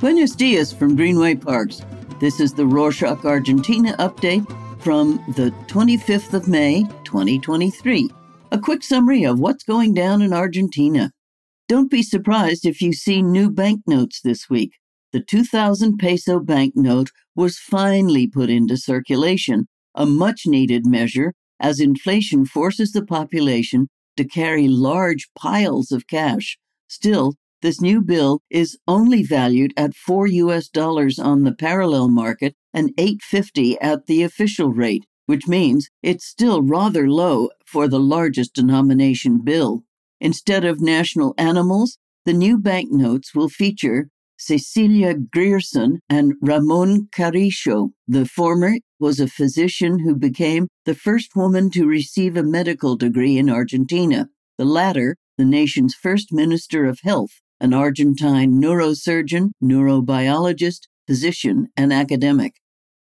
Buenos dias from Greenway Parks. This is the Rorshok Argentina update from the 25th of May, 2023. A quick summary of what's going down in Argentina. Don't be surprised if you see new banknotes this week. The 2,000 peso banknote was finally put into circulation, a much needed measure as inflation forces the population to carry large piles of cash. Still, this new bill is only valued at 4 US dollars on the parallel market and 850 at the official rate, which means it's still rather low for the largest denomination bill. Instead of national animals, the new banknotes will feature Cecilia Grierson and Ramon Carrillo. The former was a physician who became the first woman to receive a medical degree in Argentina. The latter, the nation's first minister of health, an Argentine neurosurgeon, neurobiologist, physician, and academic.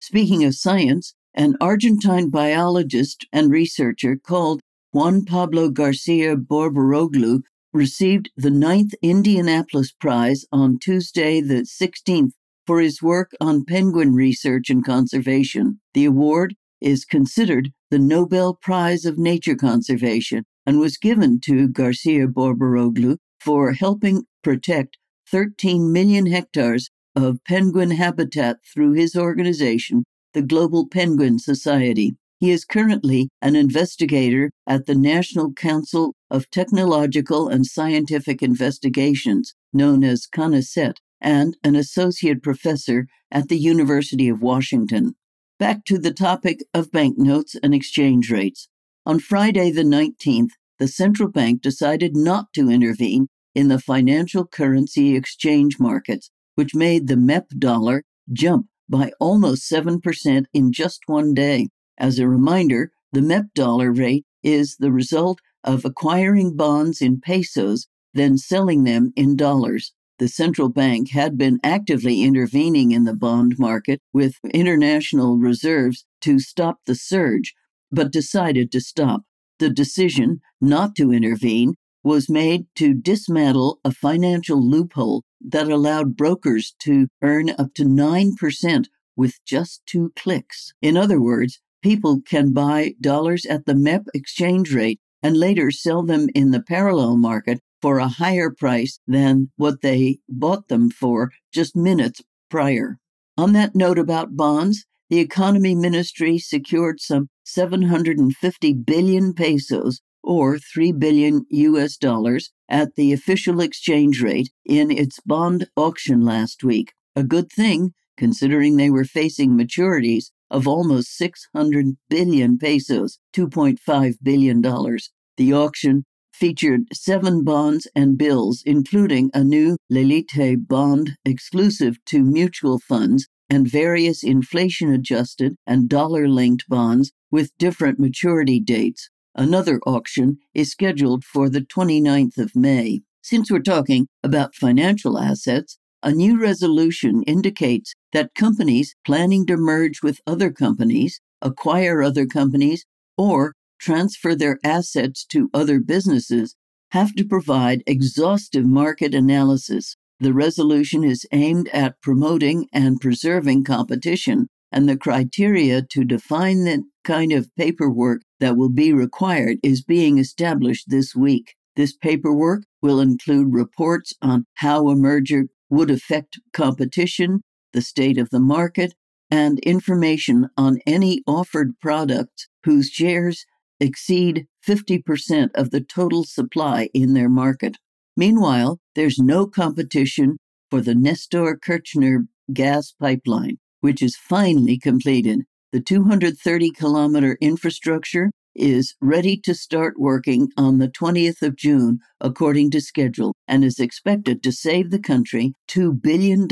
Speaking of science, an Argentine biologist and researcher called Juan Pablo Garcia Borboroglu received the ninth Indianapolis Prize on Tuesday, the 16th, for his work on penguin research and conservation. The award is considered the Nobel Prize of Nature Conservation and was given to Garcia Borboroglu for helping protect 13 million hectares of penguin habitat through his organization, the Global Penguin Society. He is currently an investigator at the National Council of Technological and Scientific Investigations, known as CONICET, and an associate professor at the University of Washington. Back to the topic of banknotes and exchange rates. On Friday the 19th, the central bank decided not to intervene in the financial currency exchange markets, which made the MEP dollar jump by almost 7% in just one day. As a reminder, the MEP dollar rate is the result of acquiring bonds in pesos, then selling them in dollars. The central bank had been actively intervening in the bond market with international reserves to stop the surge, but decided to stop. The decision not to intervene was made to dismantle a financial loophole that allowed brokers to earn up to 9% with just two clicks. In other words, people can buy dollars at the MEP exchange rate and later sell them in the parallel market for a higher price than what they bought them for just minutes prior. On that note about bonds, the economy ministry secured some 750 billion pesos or 3 billion US dollars at the official exchange rate in its bond auction last week. A good thing considering they were facing maturities of almost 600 billion pesos, $2.5 billion. The auction featured seven bonds and bills, including a new Lelite bond exclusive to mutual funds and various inflation adjusted and dollar linked bonds with different maturity dates. Another auction is scheduled for the 29th of May. Since we're talking about financial assets, a new resolution indicates that companies planning to merge with other companies, acquire other companies, or transfer their assets to other businesses have to provide exhaustive market analysis. The resolution is aimed at promoting and preserving competition, and the criteria to define the kind of paperwork that will be required is being established this week. This paperwork will include reports on how a merger would affect competition, the state of the market, and information on any offered products whose shares exceed 50% of the total supply in their market. Meanwhile, there's no competition for the Nestor Kirchner gas pipeline, which is finally completed. The 230 kilometer infrastructure is ready to start working on the 20th of June according to schedule and is expected to save the country $2 billion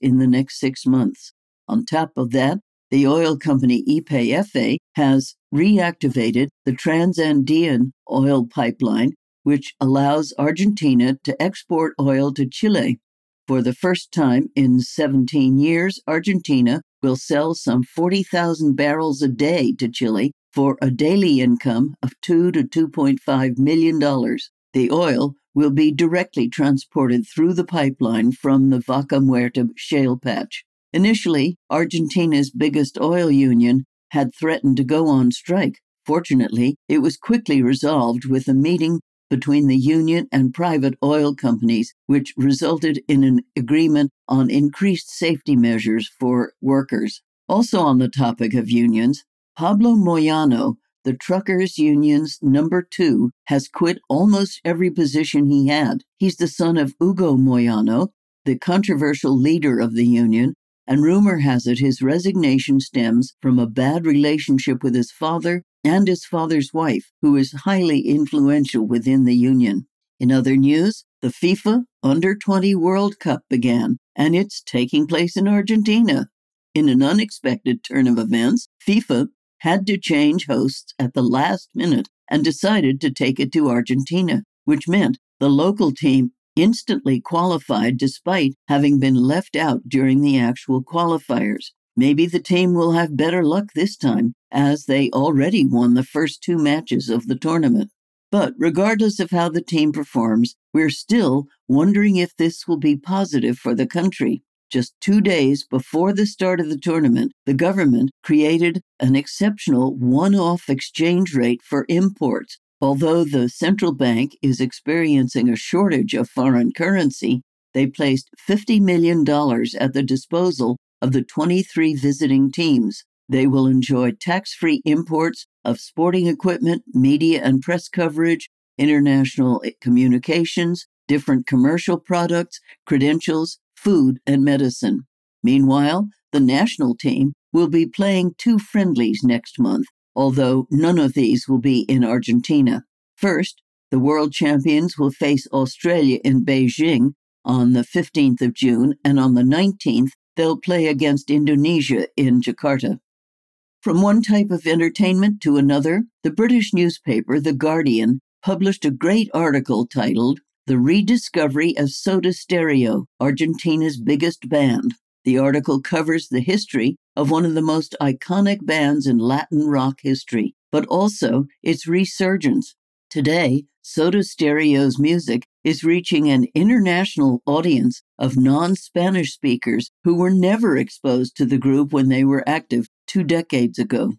in the next six months. On top of that, the oil company YPF has reactivated the Transandean oil pipeline, which allows Argentina to export oil to Chile. For the first time in 17 years, Argentina will sell some 40,000 barrels a day to Chile for a daily income of 2 to 2.5 million dollars. The oil will be directly transported through the pipeline from the Vaca Muerta shale patch. Initially, Argentina's biggest oil union had threatened to go on strike. Fortunately, it was quickly resolved with a meeting between the union and private oil companies, which resulted in an agreement on increased safety measures for workers. Also, on the topic of unions, Pablo Moyano, the truckers' union's number two, has quit almost every position he had. He's the son of Hugo Moyano, the controversial leader of the union, and rumor has it his resignation stems from a bad relationship with his father and his father's wife, who is highly influential within the union. In other news, the FIFA Under 20 World Cup began, and it's taking place in Argentina. In an unexpected turn of events, FIFA had to change hosts at the last minute and decided to take it to Argentina, which meant the local team instantly qualified despite having been left out during the actual qualifiers. Maybe the team will have better luck this time, as they already won the first two matches of the tournament. But regardless of how the team performs, we're still wondering if this will be positive for the country. Just two days before the start of the tournament, the government created an exceptional one off exchange rate for imports. Although the central bank is experiencing a shortage of foreign currency, they placed $50 million at the disposal of the 23 visiting teams. They will enjoy tax free imports of sporting equipment, media and press coverage, international eh, communications, different commercial products, credentials, food, and medicine. Meanwhile, the national team will be playing two friendlies next month, although none of these will be in Argentina. First, the world champions will face Australia in Beijing on the 15th of June, and on the 19th, they'll play against Indonesia in Jakarta. From one type of entertainment to another, the British newspaper The Guardian published a great article titled the rediscovery of Soda Stereo, Argentina's biggest band. The article covers the history of one of the most iconic bands in Latin rock history, but also its resurgence. Today, Soda Stereo's music is reaching an international audience of non Spanish speakers who were never exposed to the group when they were active two decades ago.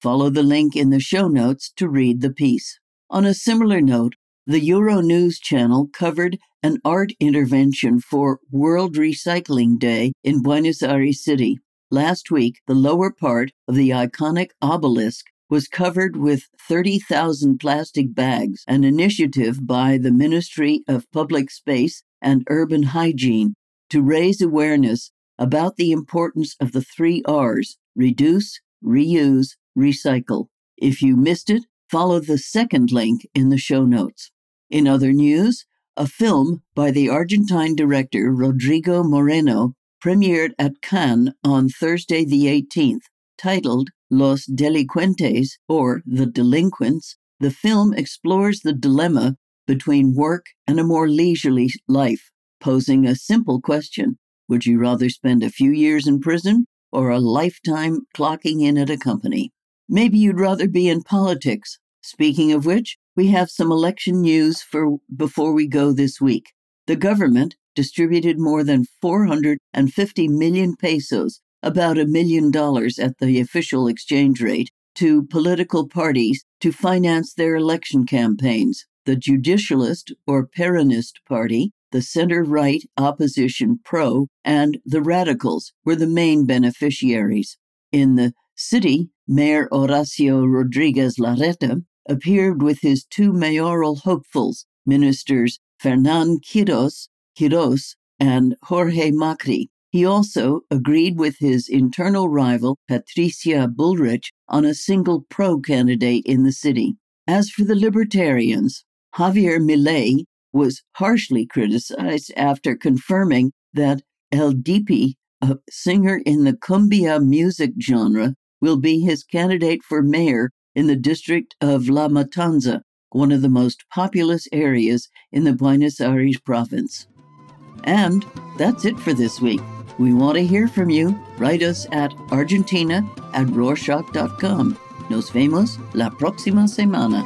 Follow the link in the show notes to read the piece. On a similar note, the Euronews channel covered an art intervention for World Recycling Day in Buenos Aires City. Last week, the lower part of the iconic obelisk was covered with 30,000 plastic bags, an initiative by the Ministry of Public Space and Urban Hygiene to raise awareness about the importance of the three R's reduce, reuse, recycle. If you missed it, follow the second link in the show notes. In other news, a film by the Argentine director Rodrigo Moreno premiered at Cannes on Thursday the 18th, titled Los Delincuentes, or The Delinquents. The film explores the dilemma between work and a more leisurely life, posing a simple question Would you rather spend a few years in prison or a lifetime clocking in at a company? Maybe you'd rather be in politics. Speaking of which, we have some election news for before we go this week. The government distributed more than 450 million pesos, about a million dollars at the official exchange rate, to political parties to finance their election campaigns. The Justicialist or Peronist Party, the center right opposition PRO, and the Radicals were the main beneficiaries. In the city, Mayor Horacio Rodriguez Larreta appeared with his two mayoral hopefuls, ministers Fernan Quiros, Quiros and Jorge Macri. He also agreed with his internal rival, Patricia Bullrich, on a single pro candidate in the city. As for the Libertarians, Javier Milei was harshly criticized after confirming that El Dipi, a singer in the cumbia music genre, will be his candidate for mayor in the district of La Matanza, one of the most populous areas in the Buenos Aires province. And that's it for this week. We want to hear from you. Write us at argentina at rorshok.com. Nos vemos la próxima semana.